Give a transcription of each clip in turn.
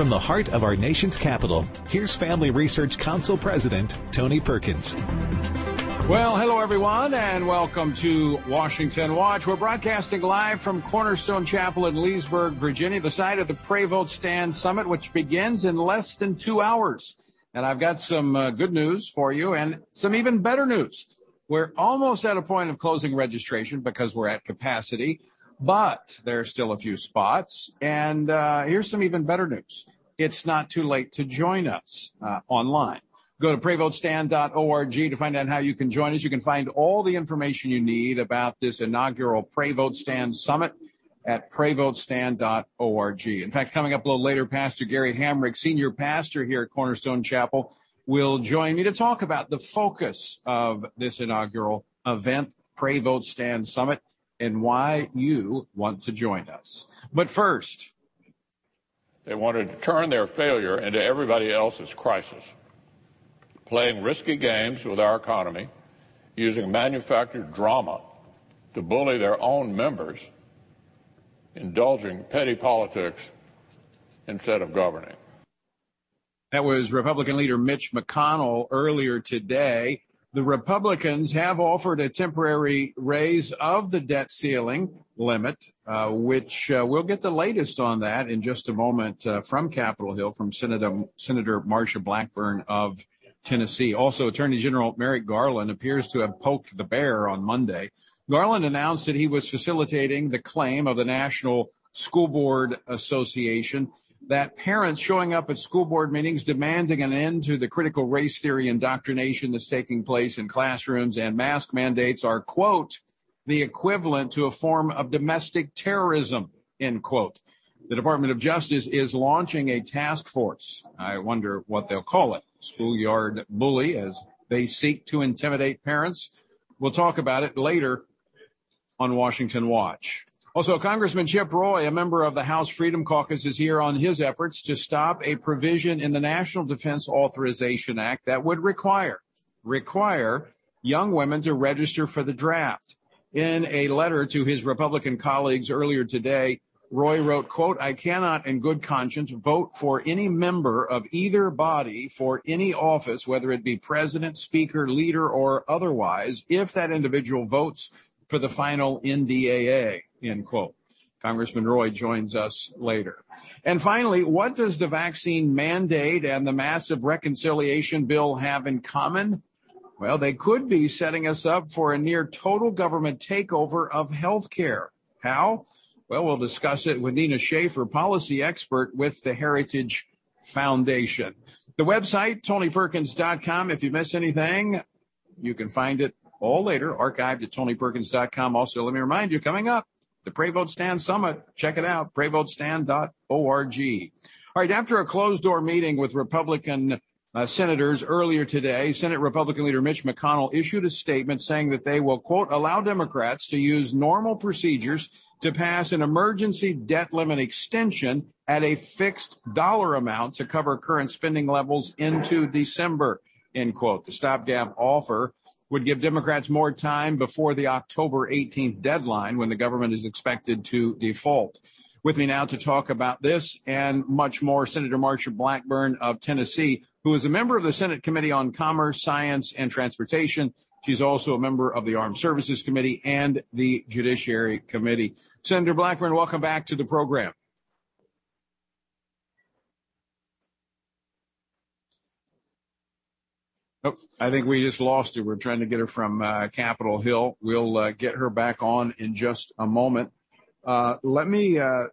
From the heart of our nation's capital, here's Family Research Council President Tony Perkins. Well, hello everyone, and welcome to Washington Watch. We're broadcasting live from Cornerstone Chapel in Leesburg, Virginia, the site of the Pray Vote Stand Summit, which begins in less than two hours. And I've got some uh, good news for you and some even better news. We're almost at a point of closing registration because we're at capacity, but there are still a few spots. And uh, here's some even better news. It's not too late to join us uh, online. Go to prayvotestand.org to find out how you can join us. You can find all the information you need about this inaugural Pray Vote Stand Summit at prayvotestand.org. In fact, coming up a little later, Pastor Gary Hamrick, senior pastor here at Cornerstone Chapel, will join me to talk about the focus of this inaugural event, Pray Vote Stand Summit, and why you want to join us. But first, they wanted to turn their failure into everybody else's crisis, playing risky games with our economy, using manufactured drama to bully their own members, indulging petty politics instead of governing. That was Republican leader Mitch McConnell earlier today. The Republicans have offered a temporary raise of the debt ceiling limit, uh, which uh, we'll get the latest on that in just a moment uh, from Capitol Hill, from Senator, Senator Marsha Blackburn of Tennessee. Also, Attorney General Merrick Garland appears to have poked the bear on Monday. Garland announced that he was facilitating the claim of the National School Board Association that parents showing up at school board meetings demanding an end to the critical race theory indoctrination that's taking place in classrooms and mask mandates are, quote, the equivalent to a form of domestic terrorism, end quote. The Department of Justice is launching a task force. I wonder what they'll call it. Schoolyard bully as they seek to intimidate parents. We'll talk about it later on Washington Watch. Also, Congressman Chip Roy, a member of the House Freedom Caucus, is here on his efforts to stop a provision in the National Defense Authorization Act that would require require young women to register for the draft. In a letter to his Republican colleagues earlier today, Roy wrote, quote, I cannot in good conscience vote for any member of either body for any office, whether it be president, speaker, leader, or otherwise, if that individual votes for the final NDAA end quote. Congressman Roy joins us later. And finally, what does the vaccine mandate and the massive reconciliation bill have in common? Well, they could be setting us up for a near total government takeover of healthcare. How? Well, we'll discuss it with Nina Schaefer, policy expert with the Heritage Foundation. The website, tonyperkins.com. If you miss anything, you can find it all later, archived at tonyperkins.com. Also, let me remind you, coming up, the Pray Vote Stand Summit. Check it out, prayvotestand.org. All right, after a closed door meeting with Republican uh, senators earlier today, Senate Republican leader Mitch McConnell issued a statement saying that they will, quote, allow Democrats to use normal procedures to pass an emergency debt limit extension at a fixed dollar amount to cover current spending levels into December, end quote. The stopgap offer would give Democrats more time before the October 18th deadline when the government is expected to default. With me now to talk about this and much more, Senator Marsha Blackburn of Tennessee, who is a member of the Senate Committee on Commerce, Science, and Transportation. She's also a member of the Armed Services Committee and the Judiciary Committee. Senator Blackburn, welcome back to the program. Oh, I think we just lost her. We're trying to get her from uh, Capitol Hill. We'll uh, get her back on in just a moment. Uh, let me uh,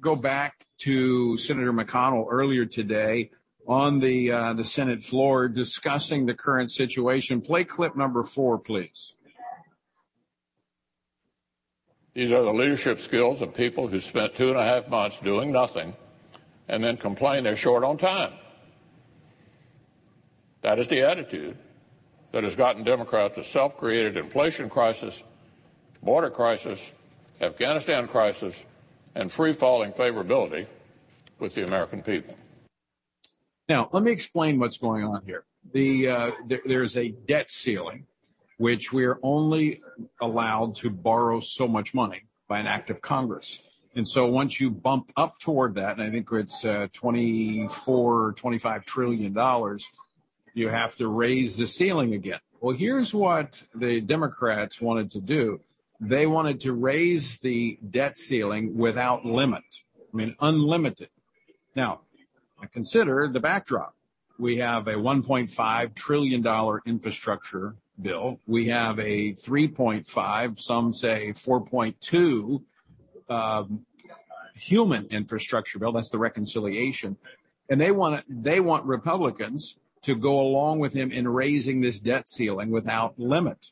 go back to Senator McConnell earlier today on the uh, the Senate floor discussing the current situation. Play clip number four, please. These are the leadership skills of people who spent two and a half months doing nothing and then complain they're short on time. That is the attitude that has gotten Democrats a self created inflation crisis, border crisis, Afghanistan crisis, and free falling favorability with the American people. Now, let me explain what's going on here. The, uh, there, there's a debt ceiling, which we are only allowed to borrow so much money by an act of Congress. And so once you bump up toward that, and I think it's uh, 24, 25 trillion dollars, you have to raise the ceiling again. Well, here's what the Democrats wanted to do. They wanted to raise the debt ceiling without limit. I mean, unlimited. Now, consider the backdrop. We have a $1.5 trillion infrastructure bill. We have a 3.5, some say 4.2 um, human infrastructure bill. That's the reconciliation. And they want they want Republicans to go along with him in raising this debt ceiling without limit.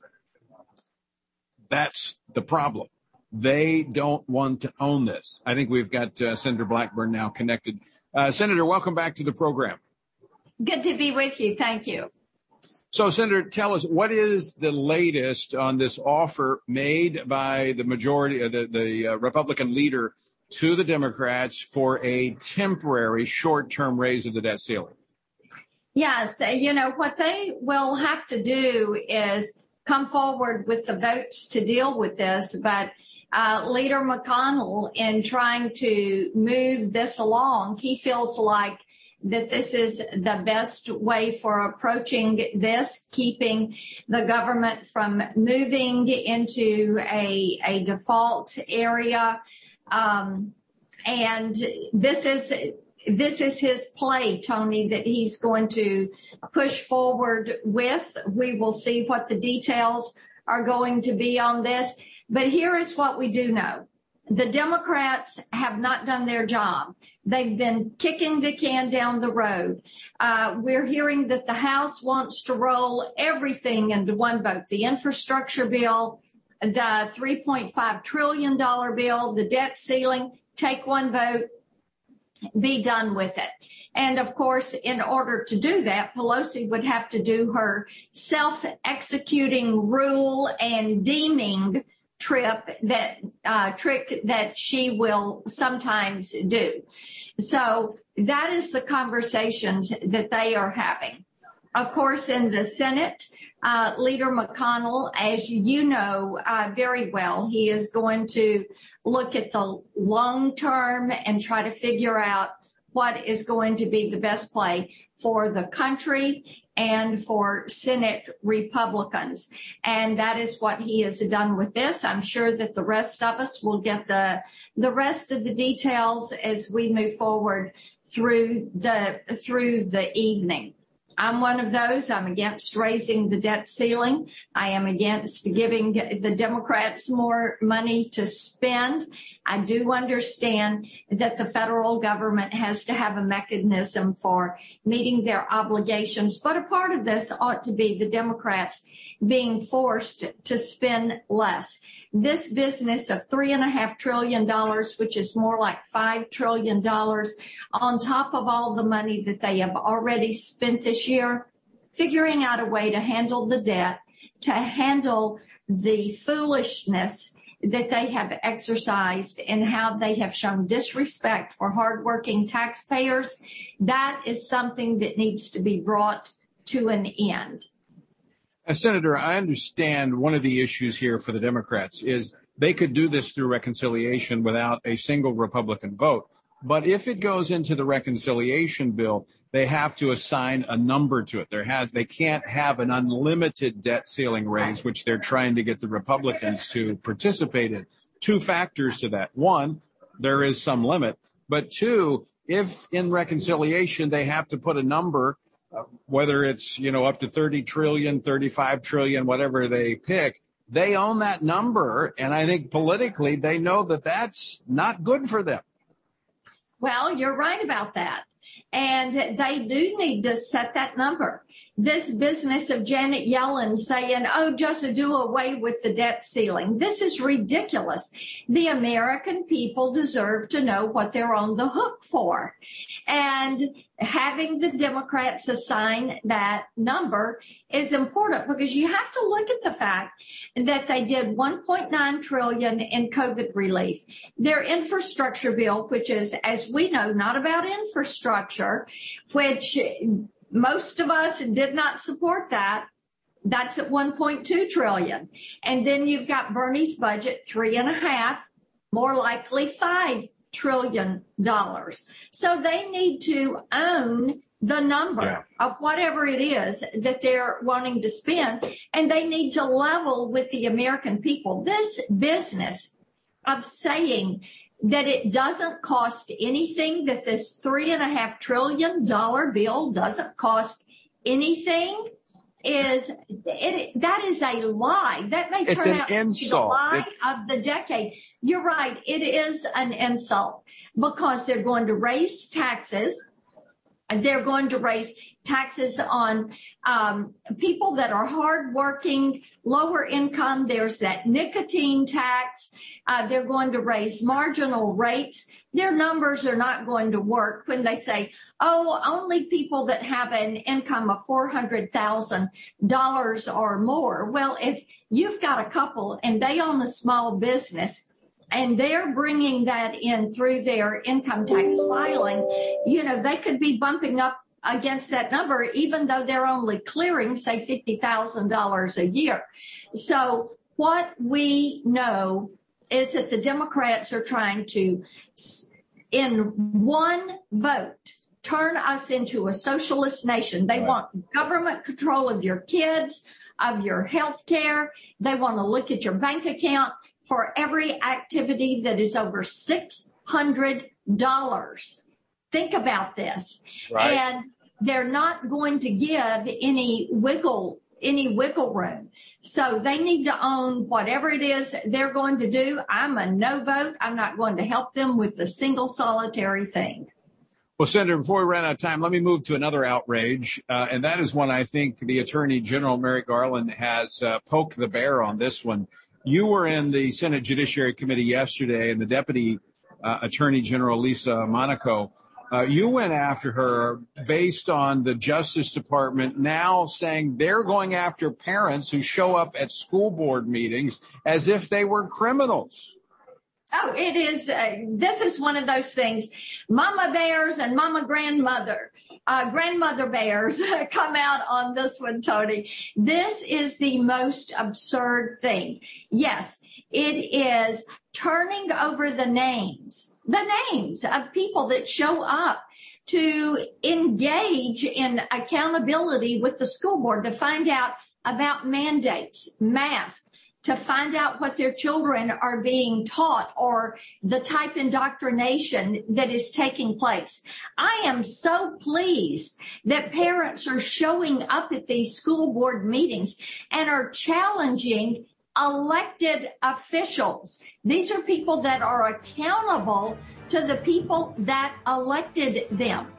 That's the problem. They don't want to own this. I think we've got uh, Senator Blackburn now connected. Uh, Senator, welcome back to the program. Good to be with you. Thank you. So, Senator, tell us what is the latest on this offer made by the majority, uh, the, the uh, Republican leader to the Democrats for a temporary short term raise of the debt ceiling? Yes. You know, what they will have to do is come forward with the votes to deal with this. But uh, Leader McConnell, in trying to move this along, he feels like that this is the best way for approaching this, keeping the government from moving into a, a default area. Um, and this is this is his play, Tony, that he's going to push forward with. We will see what the details are going to be on this. But here is what we do know. The Democrats have not done their job. They've been kicking the can down the road. Uh, we're hearing that the House wants to roll everything into one vote the infrastructure bill, the $3.5 trillion bill, the debt ceiling, take one vote, be done with it. And of course, in order to do that, Pelosi would have to do her self executing rule and deeming trip that uh, trick that she will sometimes do. So that is the conversations that they are having. Of course, in the Senate, uh, Leader McConnell, as you know uh, very well, he is going to look at the long term and try to figure out what is going to be the best play for the country and for Senate Republicans. And that is what he has done with this. I'm sure that the rest of us will get the, the rest of the details as we move forward through the, through the evening. I'm one of those. I'm against raising the debt ceiling. I am against giving the Democrats more money to spend. I do understand that the federal government has to have a mechanism for meeting their obligations, but a part of this ought to be the Democrats being forced to spend less. This business of three and a half trillion dollars, which is more like five trillion dollars on top of all the money that they have already spent this year, figuring out a way to handle the debt, to handle the foolishness that they have exercised and how they have shown disrespect for hardworking taxpayers, that is something that needs to be brought to an end. Uh, Senator, I understand one of the issues here for the Democrats is they could do this through reconciliation without a single Republican vote. But if it goes into the reconciliation bill, they have to assign a number to it. There has they can't have an unlimited debt ceiling raise, which they're trying to get the Republicans to participate in. Two factors to that. One, there is some limit, but two, if in reconciliation they have to put a number, whether it's you know up to 30 trillion, 35 trillion, whatever they pick, they own that number, and I think politically they know that that's not good for them. Well, you're right about that. And they do need to set that number. This business of Janet Yellen saying, oh, just to do away with the debt ceiling. This is ridiculous. The American people deserve to know what they're on the hook for. And having the Democrats assign that number is important because you have to look at the fact that they did 1.9 trillion in COVID relief. Their infrastructure bill, which is, as we know, not about infrastructure, which most of us did not support that. That's at 1.2 trillion. And then you've got Bernie's budget, three and a half more likely $5 trillion. dollars. So they need to own the number yeah. of whatever it is that they're wanting to spend, and they need to level with the American people. This business of saying that it doesn't cost anything, that this three and a half trillion dollar bill doesn't cost anything is it, that is a lie. That may it's turn out insult. to be the lie it, of the decade. You're right. It is an insult because they're going to raise taxes. They're going to raise taxes on um, people that are hardworking, lower income. There's that nicotine tax. Uh, they're going to raise marginal rates. Their numbers are not going to work when they say, oh, only people that have an income of $400,000 or more. Well, if you've got a couple and they own a small business, and they're bringing that in through their income tax filing, you know, they could be bumping up against that number, even though they're only clearing, say, $50,000 a year. So what we know is that the Democrats are trying to, in one vote, turn us into a socialist nation. They right. want government control of your kids, of your health care. They want to look at your bank account for every activity that is over $600. Think about this. Right. And they're not going to give any wiggle any wiggle room. So they need to own whatever it is they're going to do. I'm a no vote. I'm not going to help them with a single solitary thing. Well, Senator, before we run out of time, let me move to another outrage, uh, and that is one I think the Attorney General Merrick Garland has uh, poked the bear on this one. You were in the Senate Judiciary Committee yesterday, and the Deputy uh, Attorney General Lisa Monaco, uh, you went after her based on the Justice Department now saying they're going after parents who show up at school board meetings as if they were criminals. Oh, it is. Uh, this is one of those things. Mama bears and mama grandmother, uh, grandmother bears come out on this one, Tony. This is the most absurd thing. Yes, it is turning over the names, the names of people that show up to engage in accountability with the school board to find out about mandates, masks, to find out what their children are being taught or the type indoctrination that is taking place. I am so pleased that parents are showing up at these school board meetings and are challenging elected officials. These are people that are accountable to the people that elected them.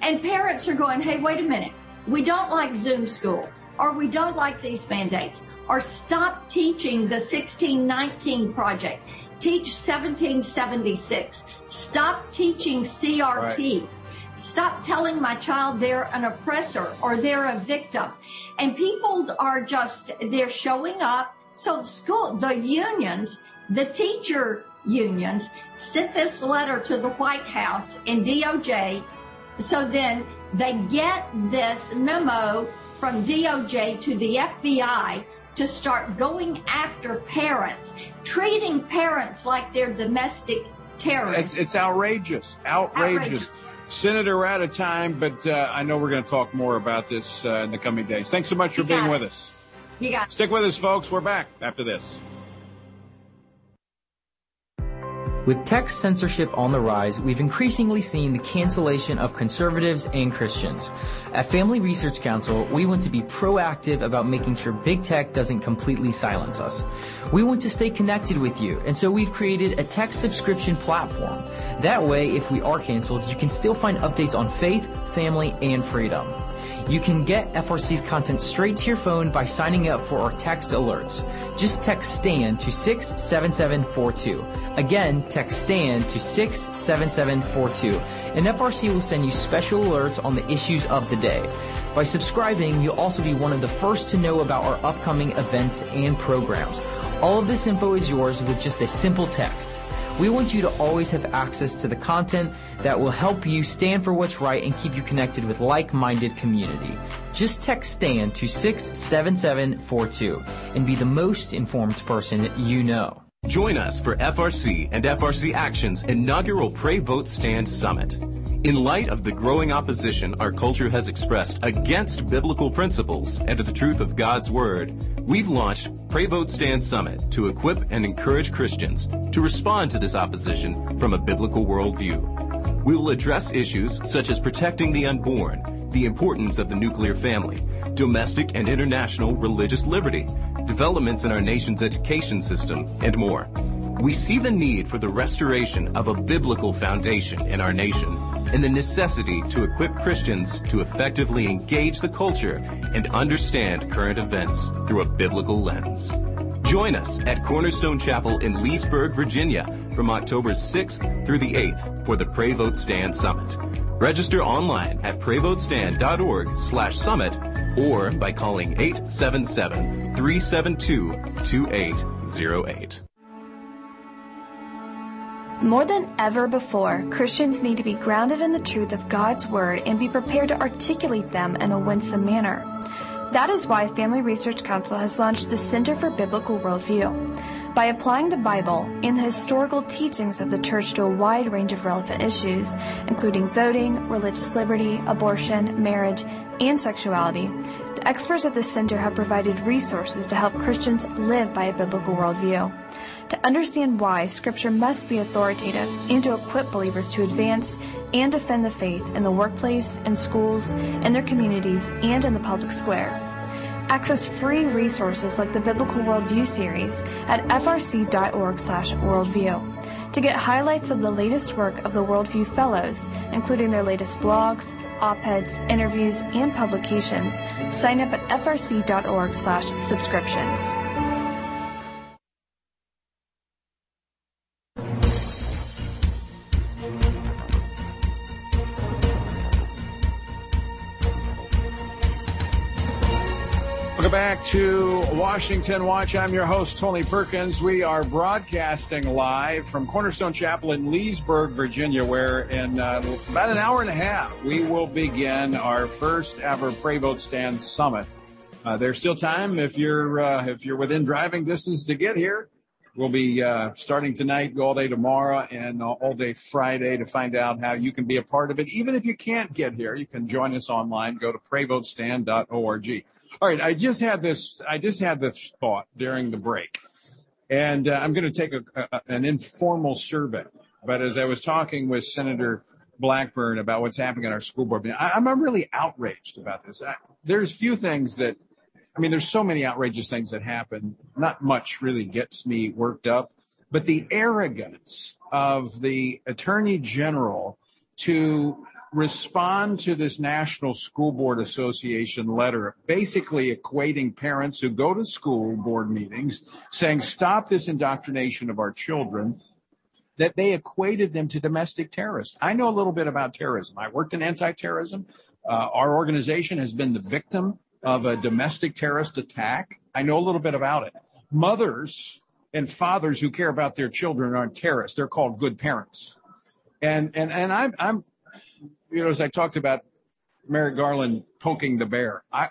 And parents are going, hey, wait a minute. We don't like Zoom school or we don't like these mandates or stop teaching the 1619 project. Teach 1776. Stop teaching CRT. Right. Stop telling my child they're an oppressor or they're a victim. And people are just, they're showing up. So the school, the unions, the teacher unions sent this letter to the White House and DOJ. So then they get this memo from DOJ to the FBI to start going after parents, treating parents like they're domestic terrorists. It's, it's outrageous. outrageous. outrageous. Senator, we're out of time, but uh, I know we're going to talk more about this uh, in the coming days. Thanks so much for being it. with us. You got it. Stick with us, folks. We're back after this. With text censorship on the rise, we've increasingly seen the cancellation of conservatives and Christians. At Family Research Council, we want to be proactive about making sure big tech doesn't completely silence us. We want to stay connected with you, and so we've created a text subscription platform. That way, if we are canceled, you can still find updates on faith, family, and freedom. You can get FRC's content straight to your phone by signing up for our text alerts. Just text STAN to 67742. Again, text STAN to 67742, and FRC will send you special alerts on the issues of the day. By subscribing, you'll also be one of the first to know about our upcoming events and programs. All of this info is yours with just a simple text. We want you to always have access to the content that will help you stand for what's right and keep you connected with like-minded community. Just text STAND to 67742 and be the most informed person you know. Join us for FRC and FRC Action's inaugural Pray Vote Stand Summit. In light of the growing opposition our culture has expressed against biblical principles and the truth of God's Word, we've launched Pray Vote Stand Summit to equip and encourage Christians to respond to this opposition from a biblical worldview. We will address issues such as protecting the unborn, the importance of the nuclear family, domestic and international religious liberty, developments in our nation's education system, and more. We see the need for the restoration of a biblical foundation in our nation and the necessity to equip Christians to effectively engage the culture and understand current events through a biblical lens. Join us at Cornerstone Chapel in Leesburg, Virginia from October 6th through the 8th for the Pray Vote Stand Summit. Register online at prayvotestand.org slash summit or by calling 877-372-2808. More than ever before, Christians need to be grounded in the truth of God's Word and be prepared to articulate them in a winsome manner. That is why Family Research Council has launched the Center for Biblical Worldview. By applying the Bible and the historical teachings of the church to a wide range of relevant issues, including voting, religious liberty, abortion, marriage, and sexuality, the experts at the center have provided resources to help Christians live by a biblical worldview. To understand why Scripture must be authoritative and to equip believers to advance and defend the faith in the workplace, in schools, in their communities, and in the public square. Access free resources like the Biblical Worldview series at frc.org/worldview. To get highlights of the latest work of the Worldview Fellows, including their latest blogs, op-eds, interviews, and publications, sign up at frc.org/subscriptions. back to Washington Watch. I'm your host, Tony Perkins. We are broadcasting live from Cornerstone Chapel in Leesburg, Virginia, where in uh, about an hour and a half we will begin our first ever Pray Vote Stand Summit. Uh, there's still time if you're uh, if you're within driving distance to get here. We'll be uh, starting tonight, all day tomorrow, and all day Friday to find out how you can be a part of it. Even if you can't get here, you can join us online. Go to prayvotestand.org. All right, I just had this. I just had this thought during the break, and uh, I'm going to take a, a, an informal survey. But as I was talking with Senator Blackburn about what's happening in our school board, I, am really outraged about this. I, there's few things that, I mean, there's so many outrageous things that happen. Not much really gets me worked up, but the arrogance of the Attorney General to respond to this National School Board Association letter, basically equating parents who go to school board meetings saying, stop this indoctrination of our children, that they equated them to domestic terrorists. I know a little bit about terrorism. I worked in anti terrorism. Uh, our organization has been the victim of a domestic terrorist attack. I know a little bit about it. Mothers and fathers who care about their children aren't terrorists. They're called good parents. And, and, and I'm, I'm, you know, as I talked about Merrick Garland poking the bear, I,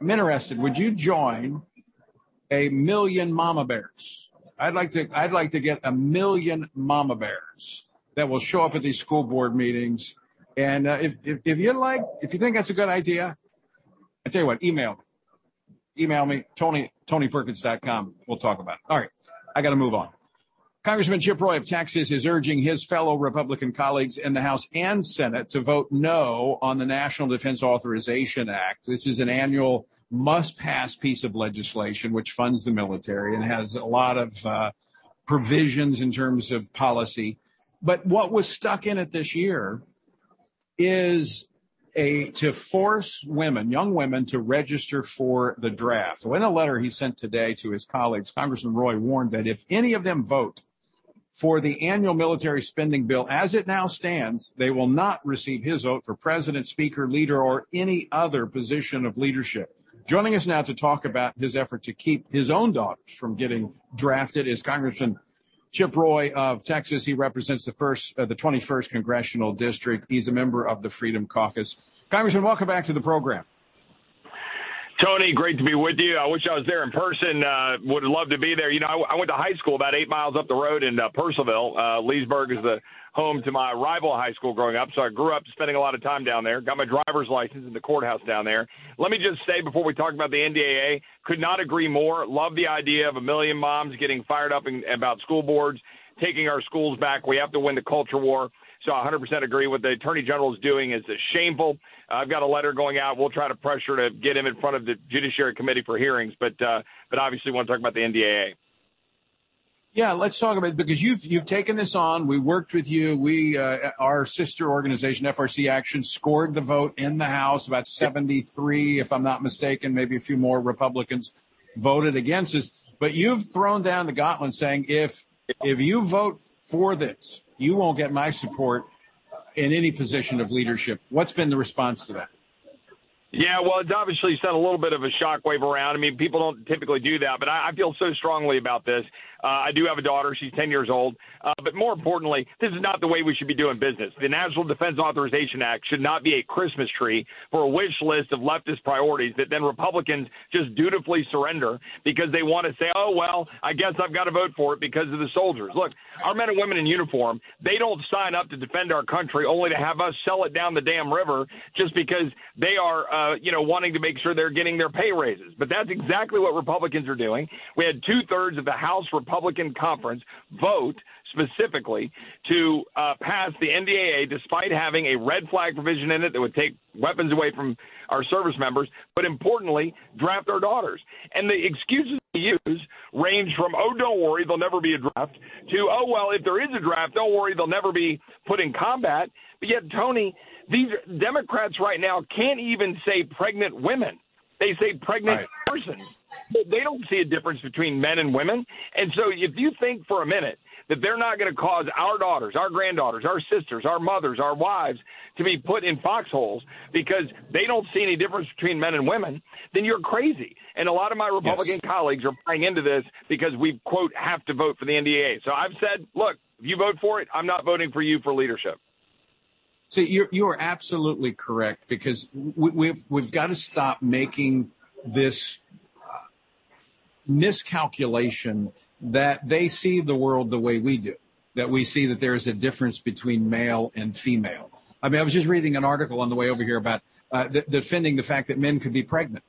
I'm interested. Would you join a million mama bears? I'd like to. I'd like to get a million mama bears that will show up at these school board meetings. And uh, if, if if you like, if you think that's a good idea, I tell you what, email me. Email me, Tony TonyPerkins.com. We'll talk about it. All right, I got to move on. Congressman Chip Roy of Texas is urging his fellow Republican colleagues in the House and Senate to vote no on the National Defense Authorization Act. This is an annual must pass piece of legislation which funds the military and has a lot of uh, provisions in terms of policy. But what was stuck in it this year is a to force women, young women, to register for the draft. So in a letter he sent today to his colleagues, Congressman Roy warned that if any of them vote for the annual military spending bill as it now stands, they will not receive his vote for president, speaker, leader, or any other position of leadership. Joining us now to talk about his effort to keep his own daughters from getting drafted is Congressman Chip Roy of Texas. He represents the first, uh, the 21st congressional district. He's a member of the Freedom Caucus. Congressman, welcome back to the program. Tony, great to be with you. I wish I was there in person. Uh, would love to be there. You know, I, I went to high school about eight miles up the road in uh, Purcellville. Uh, Leesburg is the home to my rival high school growing up, so I grew up spending a lot of time down there. Got my driver's license in the courthouse down there. Let me just say before we talk about the NDAA, could not agree more. Love the idea of a million moms getting fired up in, about school boards, taking our schools back. We have to win the culture war. So I 100% agree. What the Attorney General is doing is shameful. Uh, I've got a letter going out. We'll try to pressure to get him in front of the Judiciary Committee for hearings, but uh, but obviously want to talk about the NDAA. Yeah, let's talk about it because you've you've taken this on. We worked with you. We uh, our sister organization FRC Action scored the vote in the House. About 73, if I'm not mistaken, maybe a few more Republicans voted against us. But you've thrown down the gauntlet, saying if if you vote for this, you won't get my support in any position of leadership. What's been the response to that? Yeah, well, it's obviously sent a little bit of a shockwave around. I mean, people don't typically do that, but I, I feel so strongly about this. Uh, I do have a daughter. She's 10 years old. Uh, but more importantly, this is not the way we should be doing business. The National Defense Authorization Act should not be a Christmas tree for a wish list of leftist priorities that then Republicans just dutifully surrender because they want to say, oh, well, I guess I've got to vote for it because of the soldiers. Look, our men and women in uniform, they don't sign up to defend our country only to have us sell it down the damn river just because they are, uh, you know, wanting to make sure they're getting their pay raises. But that's exactly what Republicans are doing. We had two thirds of the House Republicans Republican conference vote specifically to uh, pass the NDAA despite having a red flag provision in it that would take weapons away from our service members, but importantly, draft our daughters. And the excuses they use range from, oh, don't worry, there'll never be a draft, to, oh, well, if there is a draft, don't worry, they'll never be put in combat. But yet, Tony, these Democrats right now can't even say pregnant women. They say pregnant right. persons they don't see a difference between men and women. And so if you think for a minute that they're not going to cause our daughters, our granddaughters, our sisters, our mothers, our wives to be put in foxholes because they don't see any difference between men and women, then you're crazy. And a lot of my Republican yes. colleagues are buying into this because we, quote, have to vote for the NDA. So I've said, look, if you vote for it, I'm not voting for you for leadership. See, you're, you are absolutely correct because we, we've, we've got to stop making this miscalculation that they see the world the way we do, that we see that there is a difference between male and female. I mean, I was just reading an article on the way over here about uh, th- defending the fact that men could be pregnant.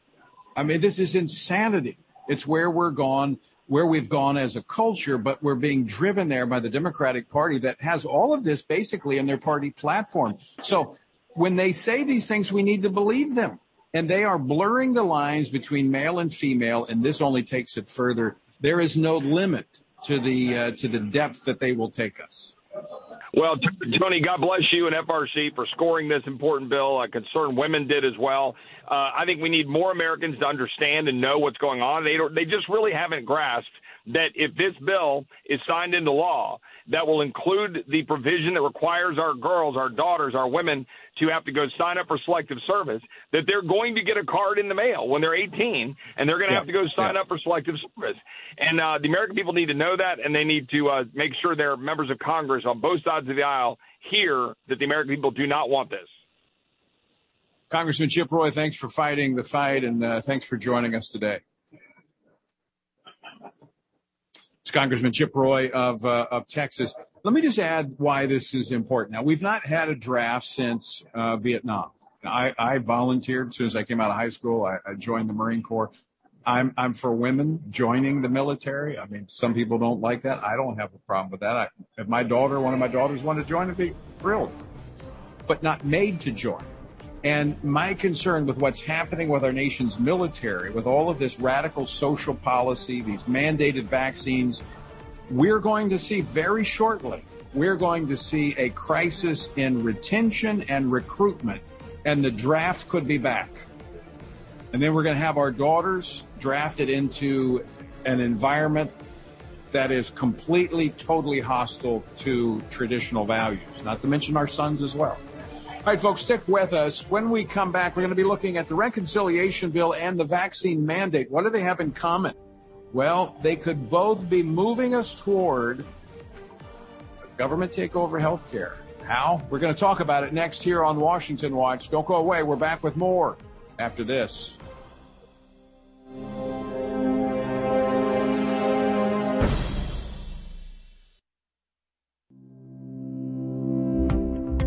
I mean, this is insanity. It's where we're gone, where we've gone as a culture, but we're being driven there by the Democratic Party that has all of this basically in their party platform. So when they say these things, we need to believe them and they are blurring the lines between male and female, and this only takes it further. There is no limit to the uh, to the depth that they will take us. Well, Tony, God bless you and FRC for scoring this important bill. Uh, concerned women did as well. Uh, I think we need more Americans to understand and know what's going on. They don't, they just really haven't grasped that if this bill is signed into law, that will include the provision that requires our girls, our daughters, our women to have to go sign up for selective service, that they're going to get a card in the mail when they're 18 and they're going to yeah. have to go sign yeah. up for selective service. And uh, the American people need to know that and they need to uh, make sure their members of Congress on both sides of the aisle hear that the American people do not want this. Congressman Chip Roy, thanks for fighting the fight and uh, thanks for joining us today. Congressman Chip Roy of uh, of Texas. Let me just add why this is important. Now, we've not had a draft since uh, Vietnam. I, I, volunteered as soon as I came out of high school. I, I, joined the Marine Corps. I'm I'm for women joining the military. I mean, some people don't like that. I don't have a problem with that. I, if my daughter, one of my daughters, wanted to join, I'd be thrilled, but not made to join. And my concern with what's happening with our nation's military, with all of this radical social policy, these mandated vaccines, we're going to see very shortly, we're going to see a crisis in retention and recruitment, and the draft could be back. And then we're going to have our daughters drafted into an environment that is completely, totally hostile to traditional values, not to mention our sons as well. All right, folks, stick with us. When we come back, we're going to be looking at the reconciliation bill and the vaccine mandate. What do they have in common? Well, they could both be moving us toward government takeover healthcare. How? We're going to talk about it next here on Washington Watch. Don't go away. We're back with more after this.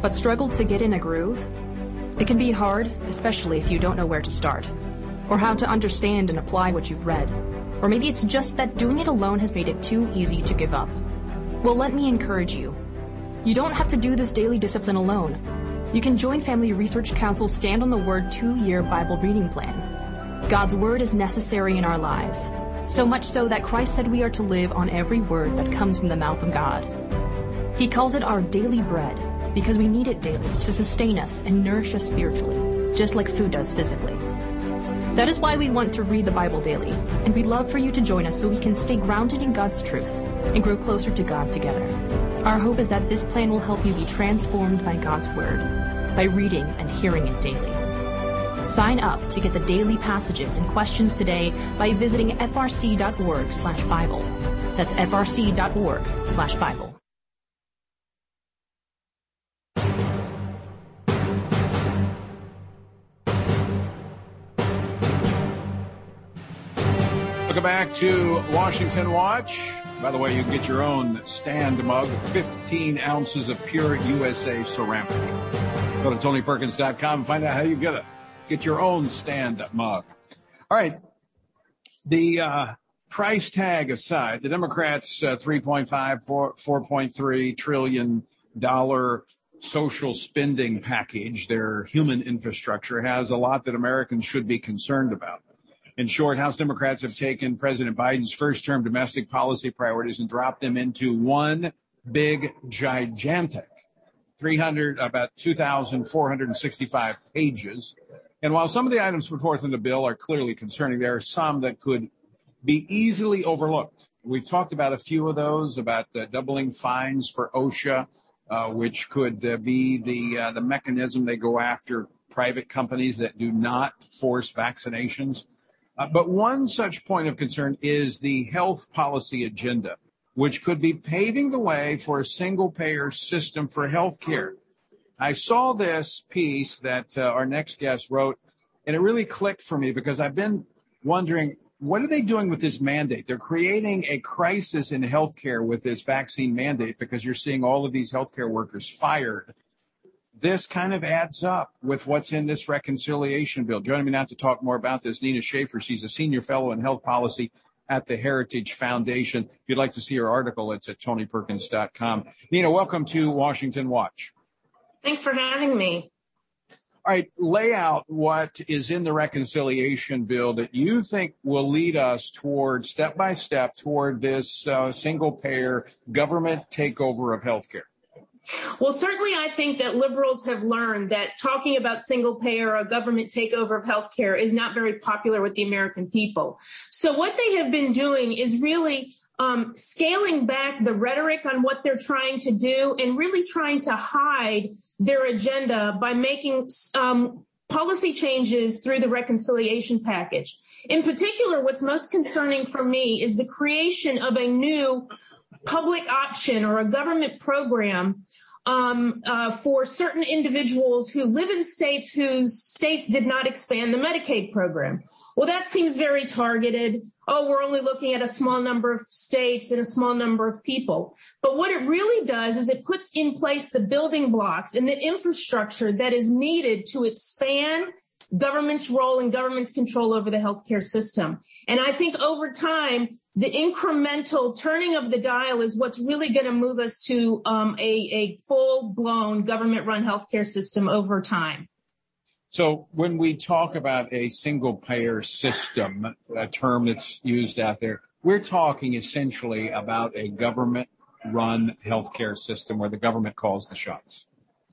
but struggled to get in a groove? It can be hard, especially if you don't know where to start, or how to understand and apply what you've read. Or maybe it's just that doing it alone has made it too easy to give up. Well, let me encourage you. You don't have to do this daily discipline alone. You can join Family Research Council's Stand on the Word two-year Bible reading plan. God's Word is necessary in our lives, so much so that Christ said we are to live on every word that comes from the mouth of God. He calls it our daily bread because we need it daily to sustain us and nourish us spiritually, just like food does physically. That is why we want to read the Bible daily, and we'd love for you to join us so we can stay grounded in God's truth and grow closer to God together. Our hope is that this plan will help you be transformed by God's Word by reading and hearing it daily. Sign up to get the daily passages and questions today by visiting frc.org/bible. That's frc.org/bible. Welcome back to Washington Watch. By the way, you can get your own stand mug, 15 ounces of pure USA ceramic. Go to TonyPerkins.com and find out how you get it. Get your own stand mug. All right. The uh, price tag aside, the Democrats' uh, 3.5, 4, 4.3 trillion dollar social spending package, their human infrastructure, has a lot that Americans should be concerned about. In short, House Democrats have taken President Biden's first term domestic policy priorities and dropped them into one big, gigantic 300, about 2,465 pages. And while some of the items put forth in the bill are clearly concerning, there are some that could be easily overlooked. We've talked about a few of those, about uh, doubling fines for OSHA, uh, which could uh, be the uh, the mechanism they go after private companies that do not force vaccinations. Uh, but one such point of concern is the health policy agenda, which could be paving the way for a single payer system for health care. I saw this piece that uh, our next guest wrote, and it really clicked for me because I've been wondering what are they doing with this mandate? They're creating a crisis in healthcare with this vaccine mandate because you're seeing all of these healthcare workers fired this kind of adds up with what's in this reconciliation bill. Joining me now to talk more about this, Nina Schaefer. She's a senior fellow in health policy at the Heritage Foundation. If you'd like to see her article, it's at tonyperkins.com. Nina, welcome to Washington Watch. Thanks for having me. All right, lay out what is in the reconciliation bill that you think will lead us toward step by step toward this uh, single payer government takeover of healthcare. Well, certainly, I think that liberals have learned that talking about single payer or government takeover of healthcare is not very popular with the American people. So, what they have been doing is really um, scaling back the rhetoric on what they're trying to do and really trying to hide their agenda by making um, policy changes through the reconciliation package. In particular, what's most concerning for me is the creation of a new public option or a government program um, uh, for certain individuals who live in states whose states did not expand the Medicaid program. Well, that seems very targeted. Oh, we're only looking at a small number of states and a small number of people. But what it really does is it puts in place the building blocks and the infrastructure that is needed to expand government's role and government's control over the healthcare system. And I think over time, the incremental turning of the dial is what's really going to move us to um, a, a full blown government run healthcare system over time. So when we talk about a single payer system, a term that's used out there, we're talking essentially about a government run healthcare system where the government calls the shots.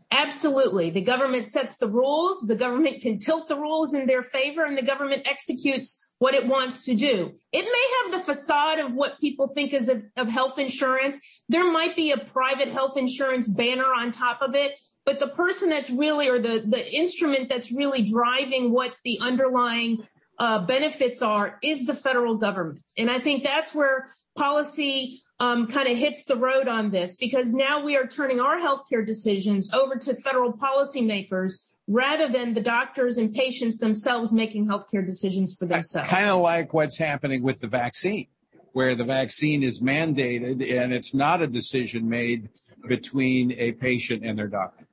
Absolutely. The government sets the rules. The government can tilt the rules in their favor and the government executes what it wants to do. It may have the facade of what people think is of, of, health insurance. There might be a private health insurance banner on top of it, but the person that's really, or the, the instrument that's really driving what the underlying uh, benefits are is the federal government. And I think that's where policy um, kind of hits the road on this because now we are turning our healthcare decisions over to federal policymakers rather than the doctors and patients themselves making healthcare decisions for themselves. Kind of like what's happening with the vaccine, where the vaccine is mandated and it's not a decision made between a patient and their doctor.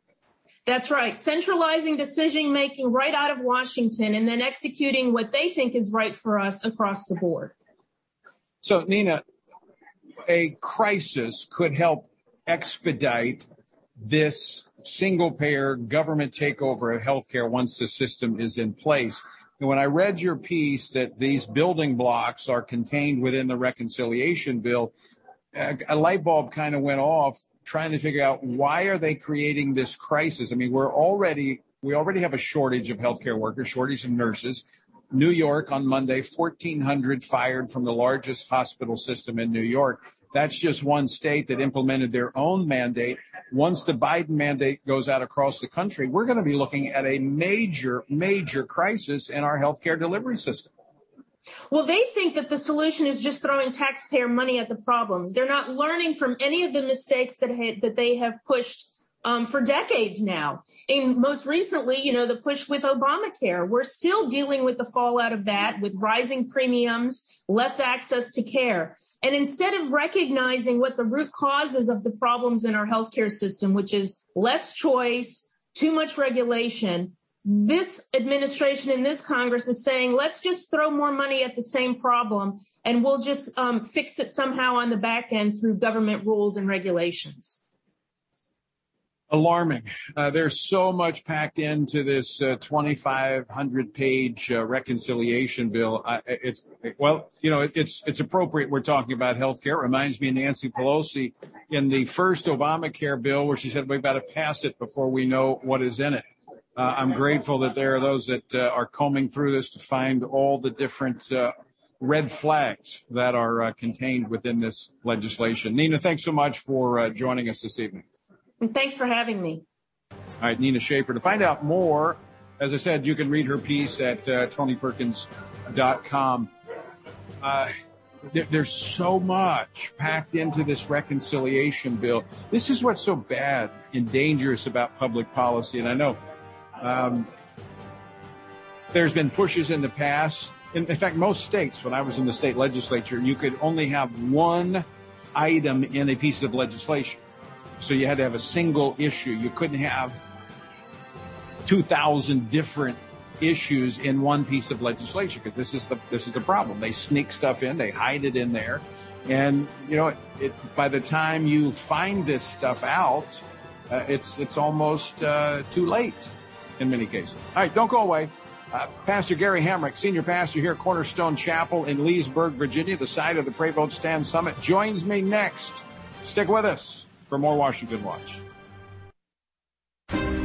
That's right. Centralizing decision making right out of Washington and then executing what they think is right for us across the board. So, Nina, a crisis could help expedite this single payer government takeover of healthcare once the system is in place. And when I read your piece that these building blocks are contained within the reconciliation bill, a light bulb kind of went off trying to figure out why are they creating this crisis? I mean, we're already we already have a shortage of healthcare workers, shortage of nurses. New York on Monday, 1,400 fired from the largest hospital system in New York. That's just one state that implemented their own mandate. Once the Biden mandate goes out across the country, we're going to be looking at a major, major crisis in our healthcare delivery system. Well, they think that the solution is just throwing taxpayer money at the problems. They're not learning from any of the mistakes that ha- that they have pushed um, for decades now. And most recently, you know, the push with Obamacare. We're still dealing with the fallout of that, with rising premiums, less access to care. And instead of recognizing what the root causes of the problems in our healthcare system, which is less choice, too much regulation, this administration and this Congress is saying, let's just throw more money at the same problem and we'll just um, fix it somehow on the back end through government rules and regulations alarming. Uh, there's so much packed into this uh, 2,500 page uh, reconciliation bill. it's well, you know, it, it's it's appropriate. We're talking about health care. It reminds me of Nancy Pelosi in the first Obamacare bill, where she said we've got to pass it before we know what is in it. Uh, I'm grateful that there are those that uh, are combing through this to find all the different uh, red flags that are contained within this legislation. Nina, thanks so much for joining us this evening. And thanks for having me. All right, Nina Schaefer. To find out more, as I said, you can read her piece at uh, tonyperkins.com. Uh, there, there's so much packed into this reconciliation bill. This is what's so bad and dangerous about public policy. And I know um, there's been pushes in the past. In, in fact, most states, when I was in the state legislature, you could only have one item in a piece of legislation. So you had to have a single issue. You couldn't have 2,000 different issues in one piece of legislation because this is the this is the problem. They sneak stuff in, they hide it in there, and you know, it, by the time you find this stuff out, uh, it's it's almost uh, too late in many cases. All right, don't go away. Uh, pastor Gary Hamrick, senior pastor here at Cornerstone Chapel in Leesburg, Virginia, the site of the Pray Vote Stand Summit, joins me next. Stick with us for more Washington Watch.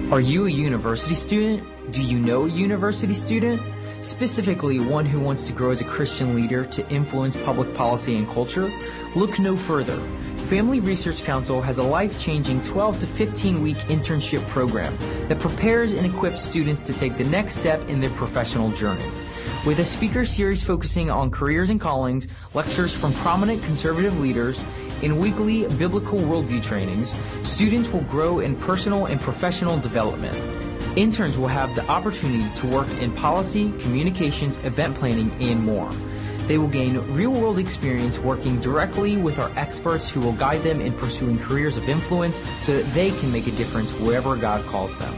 Are you a university student? Do you know a university student? Specifically, one who wants to grow as a Christian leader to influence public policy and culture? Look no further. Family Research Council has a life changing 12 to 15 week internship program that prepares and equips students to take the next step in their professional journey. With a speaker series focusing on careers and callings, lectures from prominent conservative leaders, in weekly biblical worldview trainings, students will grow in personal and professional development. Interns will have the opportunity to work in policy, communications, event planning, and more. They will gain real world experience working directly with our experts who will guide them in pursuing careers of influence so that they can make a difference wherever God calls them.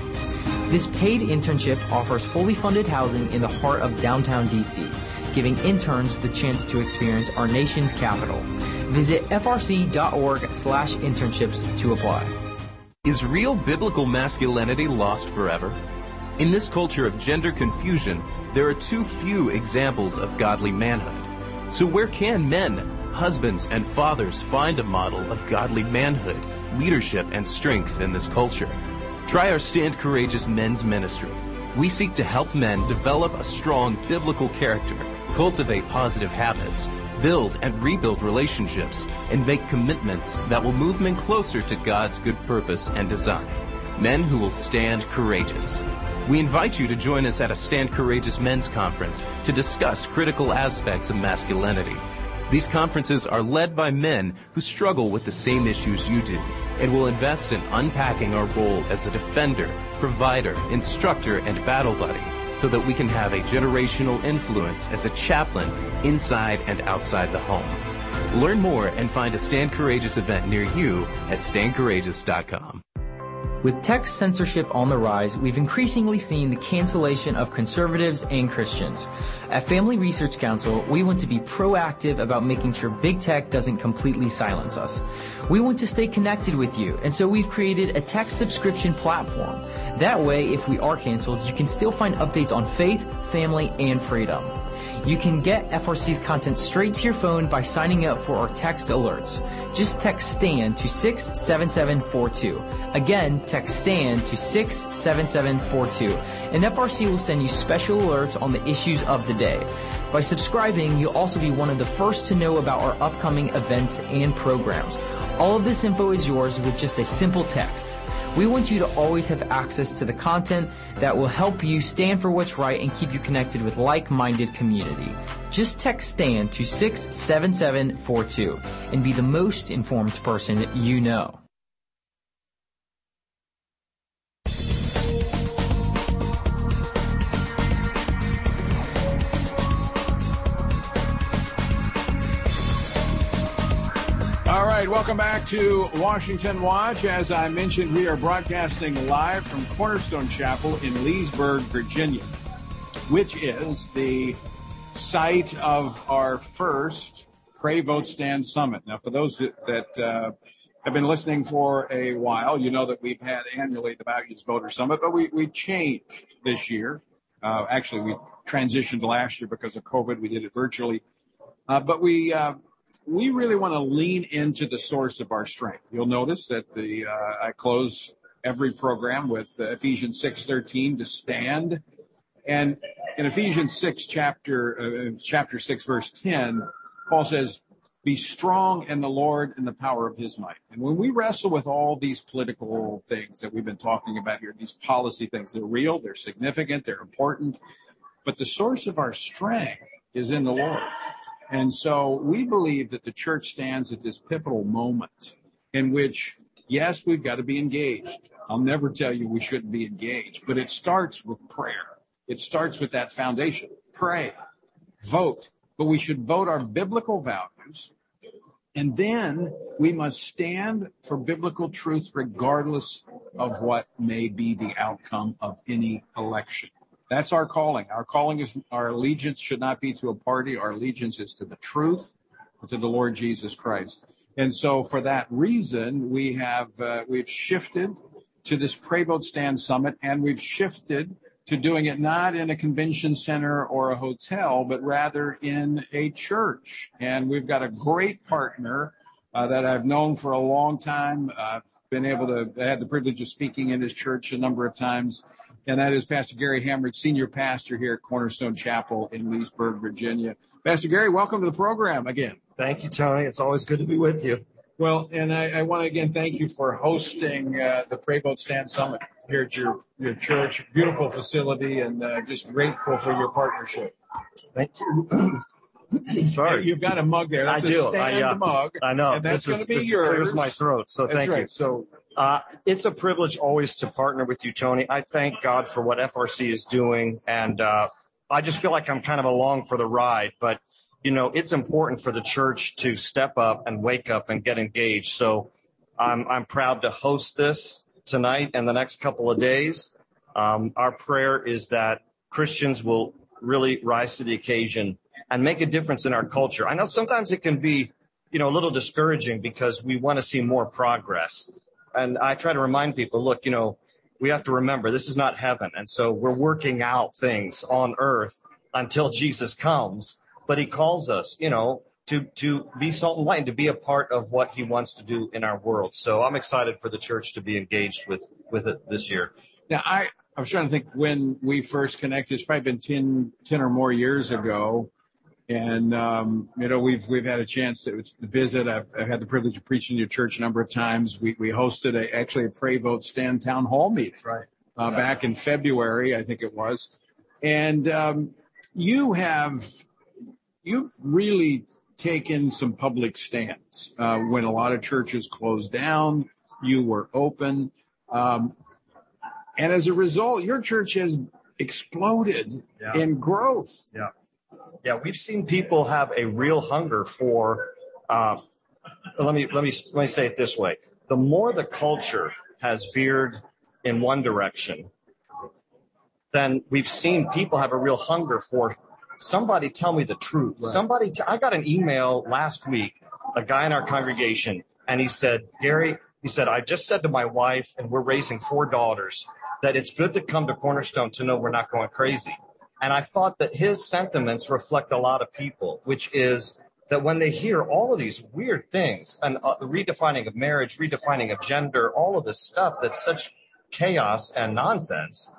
This paid internship offers fully funded housing in the heart of downtown DC giving interns the chance to experience our nation's capital. Visit frc.org slash internships to apply. Is real biblical masculinity lost forever? In this culture of gender confusion, there are too few examples of godly manhood. So where can men, husbands, and fathers find a model of godly manhood, leadership, and strength in this culture? Try our Stand Courageous Men's Ministry. We seek to help men develop a strong biblical character, cultivate positive habits, build and rebuild relationships, and make commitments that will move men closer to God's good purpose and design. Men who will stand courageous. We invite you to join us at a Stand Courageous Men's Conference to discuss critical aspects of masculinity. These conferences are led by men who struggle with the same issues you do and will invest in unpacking our role as a defender, provider, instructor, and battle buddy so that we can have a generational influence as a chaplain inside and outside the home. Learn more and find a Stand Courageous event near you at standcourageous.com. With text censorship on the rise, we've increasingly seen the cancellation of conservatives and Christians. At Family Research Council, we want to be proactive about making sure big tech doesn't completely silence us. We want to stay connected with you, and so we've created a text subscription platform. That way, if we are canceled, you can still find updates on faith, family, and freedom. You can get FRC's content straight to your phone by signing up for our text alerts. Just text STAND to 67742. Again, text STAND to 67742. And FRC will send you special alerts on the issues of the day. By subscribing, you'll also be one of the first to know about our upcoming events and programs. All of this info is yours with just a simple text. We want you to always have access to the content that will help you stand for what's right and keep you connected with like-minded community. Just text STAND to 67742 and be the most informed person you know. Right, welcome back to Washington Watch. As I mentioned, we are broadcasting live from Cornerstone Chapel in Leesburg, Virginia, which is the site of our first Pray Vote Stand Summit. Now, for those that uh, have been listening for a while, you know that we've had annually the Values Voter Summit, but we, we changed this year. Uh, actually, we transitioned last year because of COVID. We did it virtually. Uh, but we uh, we really want to lean into the source of our strength. You'll notice that the uh, I close every program with uh, Ephesians six thirteen to stand, and in Ephesians six chapter uh, chapter six verse ten, Paul says, "Be strong in the Lord and the power of His might." And when we wrestle with all these political things that we've been talking about here, these policy things, they're real, they're significant, they're important, but the source of our strength is in the Lord. And so we believe that the church stands at this pivotal moment in which, yes, we've got to be engaged. I'll never tell you we shouldn't be engaged, but it starts with prayer. It starts with that foundation. Pray, vote, but we should vote our biblical values. And then we must stand for biblical truth regardless of what may be the outcome of any election. That's our calling. Our calling is our allegiance should not be to a party. Our allegiance is to the truth, to the Lord Jesus Christ. And so, for that reason, we have uh, we've shifted to this Pray Vote Stand Summit, and we've shifted to doing it not in a convention center or a hotel, but rather in a church. And we've got a great partner uh, that I've known for a long time. I've been able to I had the privilege of speaking in his church a number of times and that is Pastor Gary Hamrick, senior pastor here at Cornerstone Chapel in Leesburg, Virginia. Pastor Gary, welcome to the program again. Thank you, Tony. It's always good to be with you. Well, and I, I want to again thank you for hosting uh, the Pray Vote Stand Summit here at your, your church. Beautiful facility, and uh, just grateful for your partnership. Thank you. Sorry, you've got a mug there. That's I do. I, uh, mug. I know. and that's going to be this yours. clears my throat. So That's thank right. you. So Uh, it's a privilege always to partner with you, Tony. I thank God for what FRC is doing, and uh, I just feel like I'm kind of along for the ride. But you know, it's important for the church to step up and wake up and get engaged. So I'm I'm proud to host this tonight and the next couple of days. Um, our prayer is that Christians will really rise to the occasion and make a difference in our culture. I know sometimes it can be, you know, a little discouraging because we want to see more progress. And I try to remind people, look, you know, we have to remember this is not heaven. And so we're working out things on earth until Jesus comes. But he calls us, you know, to, to be salt and light and to be a part of what he wants to do in our world. So I'm excited for the church to be engaged with, with it this year. Now, I, I was trying to think when we first connected. It's probably been 10, 10 or more years ago. And, um, you know, we've, we've had a chance to visit. I've, I've, had the privilege of preaching in your church a number of times. We, we hosted a, actually a pray vote stand town hall meeting. Right. Uh, back in February, I think it was. And, um, you have, you really taken some public stands, uh, when a lot of churches closed down, you were open. Um, and as a result, your church has exploded Yeah. in growth. Yeah. Yeah, we've seen people have a real hunger for. Uh, let me let me let me say it this way: the more the culture has veered in one direction, then we've seen people have a real hunger for somebody tell me the truth. Somebody, t- I got an email last week, a guy in our congregation, and he said, Gary, he said, I just said to my wife, and we're raising four daughters, that it's good to come to Cornerstone to know we're not going crazy. And I thought that his sentiments reflect a lot of people, which is that when they hear all of these weird things and uh, redefining of marriage, redefining of gender, all of this stuff that's such chaos and nonsense,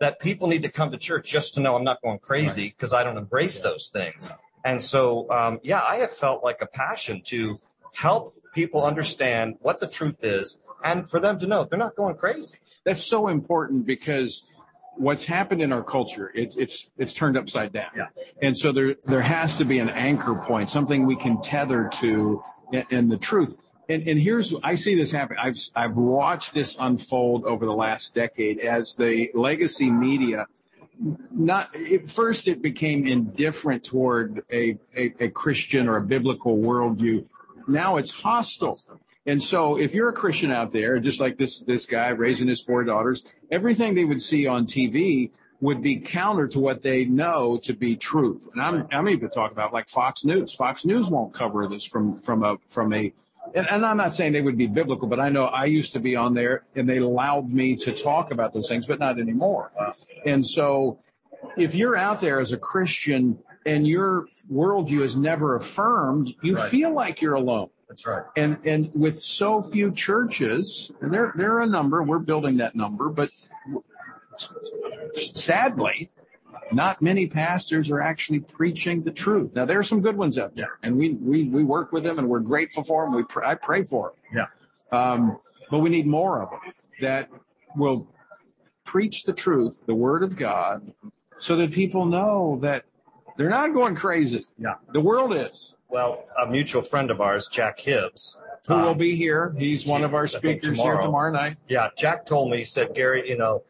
that people need to come to church just to know I'm not going crazy because I don't embrace those things. And so, um, yeah, I have felt like a passion to help people understand what the truth is and for them to know they're not going crazy. That's so important because what's happened in our culture, it, it's it's turned upside down. Yeah. And so there there has to be an anchor point, something we can tether to in, in the truth. And, and here's I see this happen. I've I've watched this unfold over the last decade as the legacy media. Not at first, it became indifferent toward a, a, a Christian or a biblical worldview. Now it's hostile. And so if you're a Christian out there, just like this, this guy raising his four daughters, everything they would see on TV would be counter to what they know to be truth. And I'm, I'm even talking about like Fox News. Fox News won't cover this from, from a, from a, and, and I'm not saying they would be biblical, but I know I used to be on there and they allowed me to talk about those things, but not anymore. And so if you're out there as a Christian and your worldview is never affirmed, you Right. feel like you're alone. That's right. And and with so few churches, and there there are a number, we're building that number, but sadly, not many pastors are actually preaching the truth. Now there are some good ones out there, and we we we work with them, and we're grateful for them. We pr- I pray for them. Yeah. Um, but we need more of them that will preach the truth, the word of God, so that people know that they're not going crazy. Yeah. The world is. Well, a mutual friend of ours, Jack Hibbs, Who will um, be here? He's one of our speakers here tomorrow. tomorrow night. Yeah, Jack told me, he said, Gary, you know,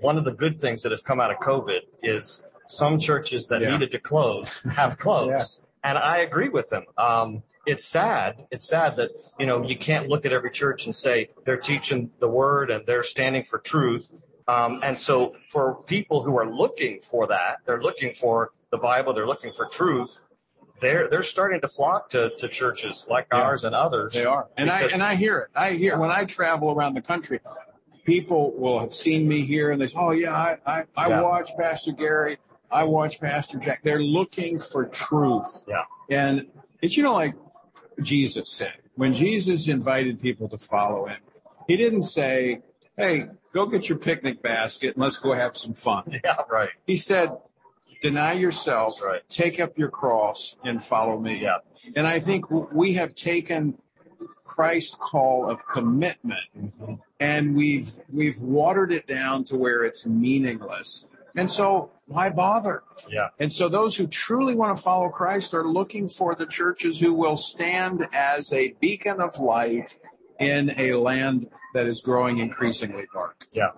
one of the good things that have come out of COVID is some churches that Yeah. needed to close have closed. And I agree with him. Um, it's sad. It's sad that, you know, you can't look at every church and say they're teaching the word and they're standing for truth. Um, and so for people who are looking for that, they're looking for the Bible, they're looking for truth. They're, they're starting to flock to, to churches like Yeah. ours and others. They are, and I and I hear it. I hear when I travel around the country, people will have seen me here, and they say, "Oh yeah, I I, I Yeah. watch Pastor Gary. I watch Pastor Jack." They're looking for truth, Yeah. and it's you know like Jesus said when Jesus invited people to follow him, he didn't say, "Hey, go get your picnic basket and let's go have some fun." Yeah, right. He said, "Deny yourself, right. take up your cross, and follow me." Yeah. And I think we have taken Christ's call of commitment mm-hmm. and we've we've watered it down to where it's meaningless. And so why bother? Yeah. And so those who truly want to follow Christ are looking for the churches who will stand as a beacon of light in a land that is growing increasingly dark. Yeah,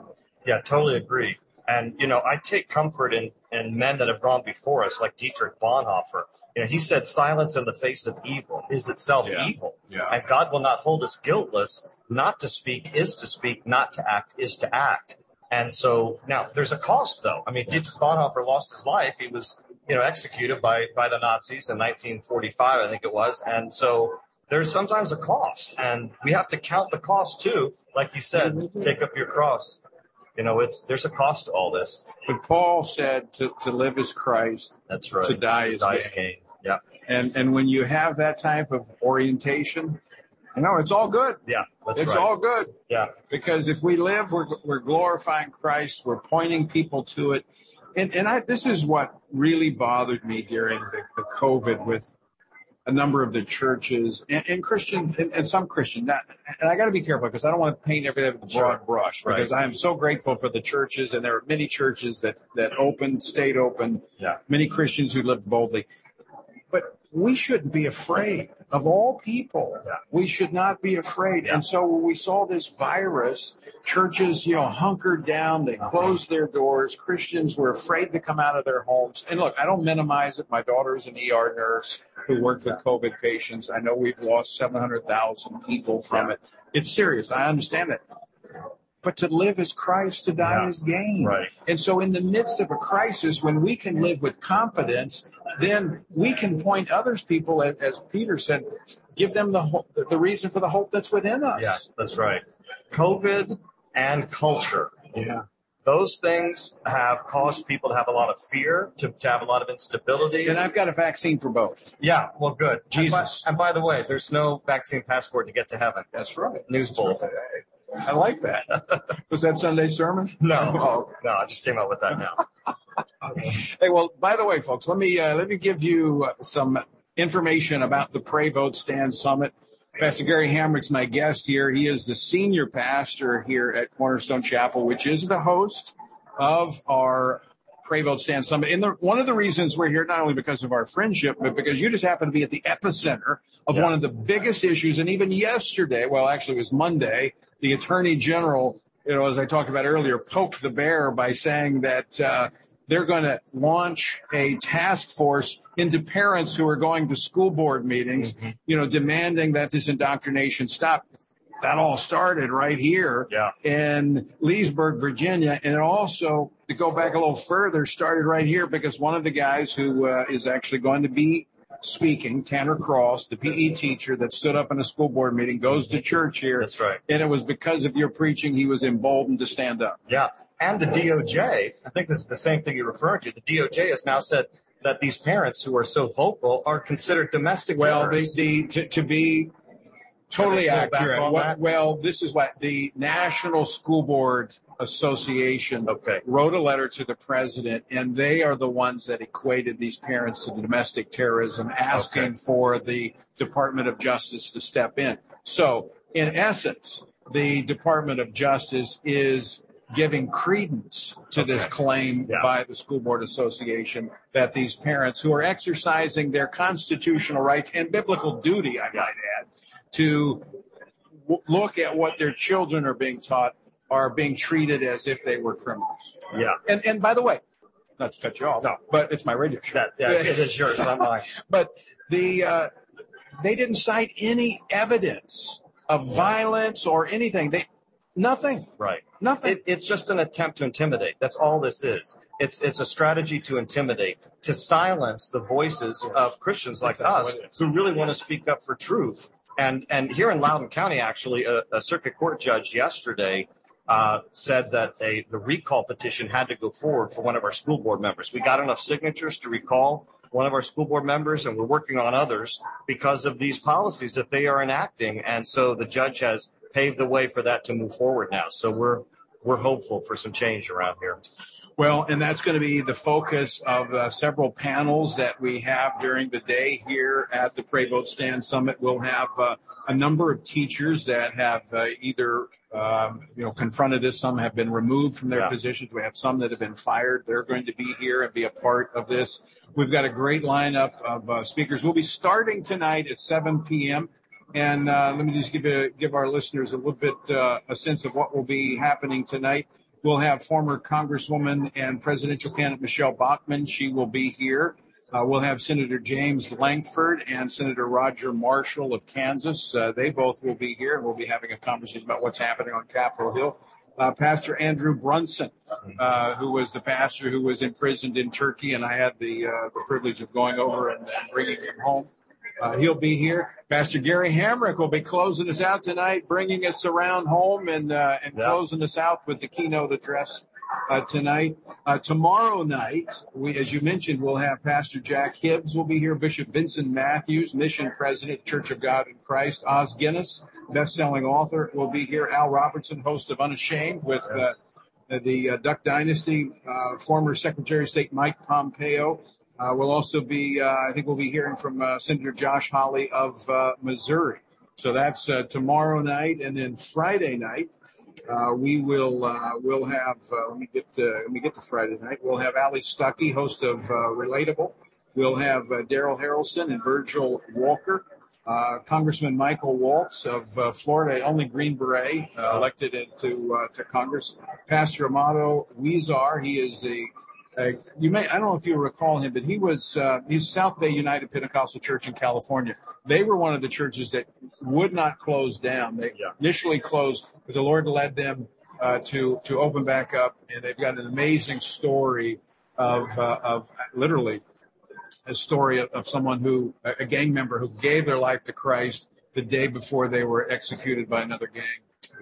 yeah, totally agree. And you know, I take comfort in in men that have gone before us, like Dietrich Bonhoeffer. You know, he said, "Silence in the face of evil is itself Yeah. evil, Yeah. and God will not hold us guiltless. Not to speak is to speak. Not to act is to act." And so now there's a cost, though. I mean, Dietrich Bonhoeffer lost his life. He was, you know, executed by by the Nazis in 1945, I think it was. And so there's sometimes a cost, and we have to count the cost too. Like you said, take up your cross. You know, it's there's a cost to all this. But Paul said to, to live as Christ. That's right. To die is Die gain. gain. Yeah. And and when you have that type of orientation, you know, it's all good. Yeah. That's it's right. all good. Yeah. Because if we live, we're we're glorifying Christ. We're pointing people to it. And and I this is what really bothered me during the, the COVID with a number of the churches and, and Christian and, and some Christian. Not, and I got to be careful because I don't want to paint everything with a broad brush Right. because I am so grateful for the churches and there are many churches that that opened, stayed open. Yeah. Many Christians who lived boldly. But we shouldn't be afraid of all people. We should not be afraid. And so when we saw this virus, churches, you know, hunkered down, they closed their doors. Christians were afraid to come out of their homes. And look, I don't minimize it. My daughter is an ER nurse who worked with COVID patients. I know we've lost 700,000 people from it. It's serious. I understand it. But to live is Christ, to die Yeah. is gain. Right. And so, in the midst of a crisis, when we can live with confidence, then we can point others people, as, as Peter said, give them the hope, the reason for the hope that's within us. Yeah, that's right. COVID and culture. Yeah. Those things have caused people to have a lot of fear, to, to have a lot of instability. And I've got a vaccine for both. Yeah, well, good. Jesus. And by, and by the way, there's no vaccine passport to get to heaven. That's right. News bulletin. I like that. Was that Sunday sermon? No, Oh. no, I just came up with that now. Hey, well, by the way, folks, let me uh, let me give you uh, some information about the Pray Vote Stand Summit. Pastor Gary Hamrick's my guest here. He is the senior pastor here at Cornerstone Chapel, which is the host of our Pray Vote Stand Summit. And the, one of the reasons we're here, not only because of our friendship, but because you just happen to be at the epicenter of Yeah. one of the biggest issues. And even yesterday, well, actually, it was Monday, the Attorney General, you know, as I talked about earlier, poked the bear by saying that uh, they're going to launch a task force into parents who are going to school board meetings, you know, demanding that this indoctrination stop. That all started right here Yeah. in Leesburg, Virginia. And also, to go back a little further, started right here because one of the guys who uh, is actually going to be speaking, Tanner Cross, the PE teacher that stood up in a school board meeting, goes to church here. That's right. And it was because of your preaching he was emboldened to stand up. Yeah. And the DOJ, I think this is the same thing you're referring to. The DOJ has now said that these parents who are so vocal are considered domestic Well, the, the to, to be totally Can I go back accurate. What, well, this is what the National School Board Association Okay. wrote a letter to the president, and they are the ones that equated these parents to domestic terrorism, asking Okay. for the Department of Justice to step in. So, in essence, the Department of Justice is giving credence to this claim Yeah. by the School Board Association that these parents who are exercising their constitutional rights and biblical duty, I might add, to w- look at what their children are being taught are being treated as if they were criminals. yeah. And and by the way, not to cut you off, No. but it's my radio show. That, yeah, it is yours, not mine. But the uh, they didn't cite any evidence of violence or anything. They nothing. Right. Nothing. It, it's just an attempt to intimidate. That's all this is. It's it's a strategy to intimidate, to silence the voices of Christians like Exactly us what it is. who really want to speak up for truth. And and here in Loudoun County, actually, a, a circuit court judge yesterday said that the recall petition had to go forward for one of our school board members. We got enough signatures to recall one of our school board members, and we're working on others because of these policies that they are enacting. And so the judge has paved the way for that to move forward now. So we're we're hopeful for some change around here. Well, and that's going to be the focus of uh, several panels that we have during the day here at the Pray Vote Stand Summit. We'll have uh, a number of teachers that have uh, either you know confronted this. Some have been removed from their Yeah. positions. We have some that have been fired. They're going to be here and be a part of this. We've got a great lineup of uh, speakers. We'll be starting tonight at 7 p.m. And uh, let me just give a, give our listeners a little bit uh, a sense of what will be happening tonight. We'll have former Congresswoman and presidential candidate Michele Bachmann. She will be here. Uh, we'll have Senator James Lankford and Senator Roger Marshall of Kansas. Uh, they both will be here, and we'll be having a conversation about what's happening on Capitol Hill. Uh, pastor Andrew Brunson, uh, who was the pastor who was imprisoned in Turkey, and I had the uh, the privilege of going over and, and bringing him home. Uh, he'll be here. Pastor Gary Hamrick will be closing us out tonight, bringing us around home and uh, and closing us out with the keynote address uh, tonight. Uh, tomorrow night, we, as you mentioned, we'll have Pastor Jack Hibbs will be here, Bishop Vincent Matthews, Mission President, Church of God in Christ, Os Guinness, best-selling author, will be here. Al Robertson, host of Unashamed, with uh, the uh, Duck Dynasty, uh, former Secretary of State Mike Pompeo. Uh, we'll also be, I think we'll be hearing from Senator Josh Hawley of Missouri. So that's tomorrow night, and then Friday night uh, we will uh, we'll have. Uh, let me get to, let me get to Friday night. We'll have Allie Stuckey, host of uh, Relatable. We'll have uh, Darrell Harrison and Virgil Walker. Uh, Congressman Michael Waltz of Florida, only Green Beret, elected into to Congress. Pastor Amato Weezar, he is the uh, you may I don't know if you recall him, but he was uh, he's South Bay United Pentecostal Church in California. They were one of the churches that would not close down. They initially closed, but the Lord led them uh, to to open back up, and they've got an amazing story of uh, of literally a story of, of someone who a gang member who gave their life to Christ the day before they were executed by another gang.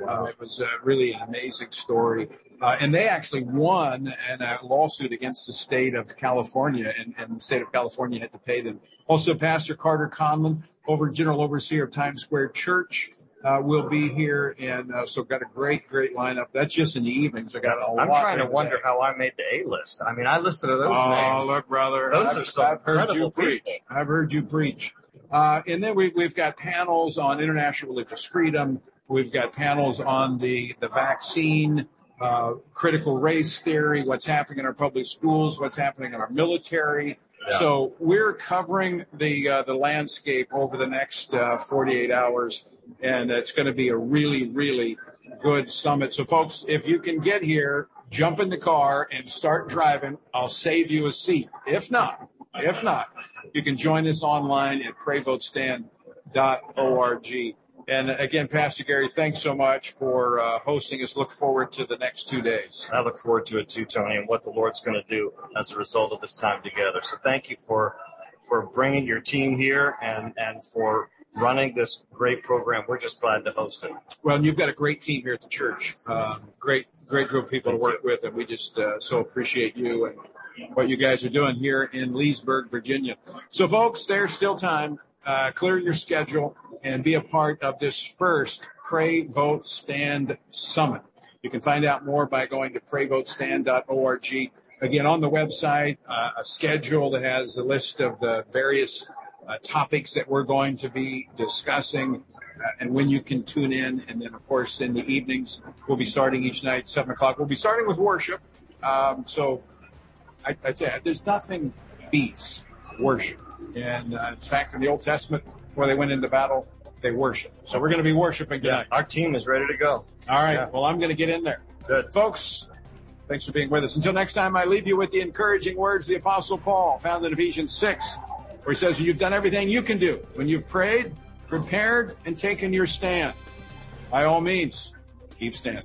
Uh, it was uh, really an amazing story. Uh, and they actually won in a lawsuit against the state of California, and, and the state of California had to pay them. Also, Pastor Carter Conlon, over General Overseer of Times Square Church, uh, will be here, and uh, so got a great, great lineup. That's just in the evenings. I got a lot. I'm trying to wonder day. how I made the A list. I mean, I listened to those names. oh, names. look, brother, Those I've, are some I've heard you incredible preach. people. I've heard you preach. Uh, and then we, we've got panels on international religious freedom. We've got panels on the the vaccine, uh, critical race theory, what's happening in our public schools, what's happening in our military. Yeah. So we're covering the uh, the landscape over the next uh, 48 hours, and it's going to be a really, really good summit. So, folks, if you can get here, jump in the car and start driving. I'll save you a seat. If not, if not, you can join us online at prayvotestand.org. And again, Pastor Gary, thanks so much for uh, hosting us. Look forward to the next two days. I look forward to it too, Tony, and what the Lord's going to do as a result of this time together. So thank you for for bringing your team here and and for running this great program. We're just glad to host it. Well, and you've got a great team here at the church. Um, great, great group of people to work with, and we just uh, so appreciate you and what you guys are doing here in Leesburg, Virginia. So, folks, there's still time. Uh, clear your schedule and be a part of this first Pray Vote Stand Summit. You can find out more by going to prayvotestand.org. Again, on the website, uh, a schedule that has the list of the various uh, topics that we're going to be discussing uh, and when you can tune in. And then, of course, in the evenings, we'll be starting each night, 7 o'clock. We'll be starting with worship. Um, so I, I tell you, there's nothing beats worship. And uh, in fact, in the Old Testament, before they went into battle, they worship. So we're going to be worshiping tonight. Our team is ready to go. All right. Yeah. Well, I'm going to get in there. Good. Folks, thanks for being with us. Until next time, I leave you with the encouraging words of the Apostle Paul, found in Ephesians 6, where he says, You've done everything you can do when you've prayed, prepared, and taken your stand. By all means, keep standing.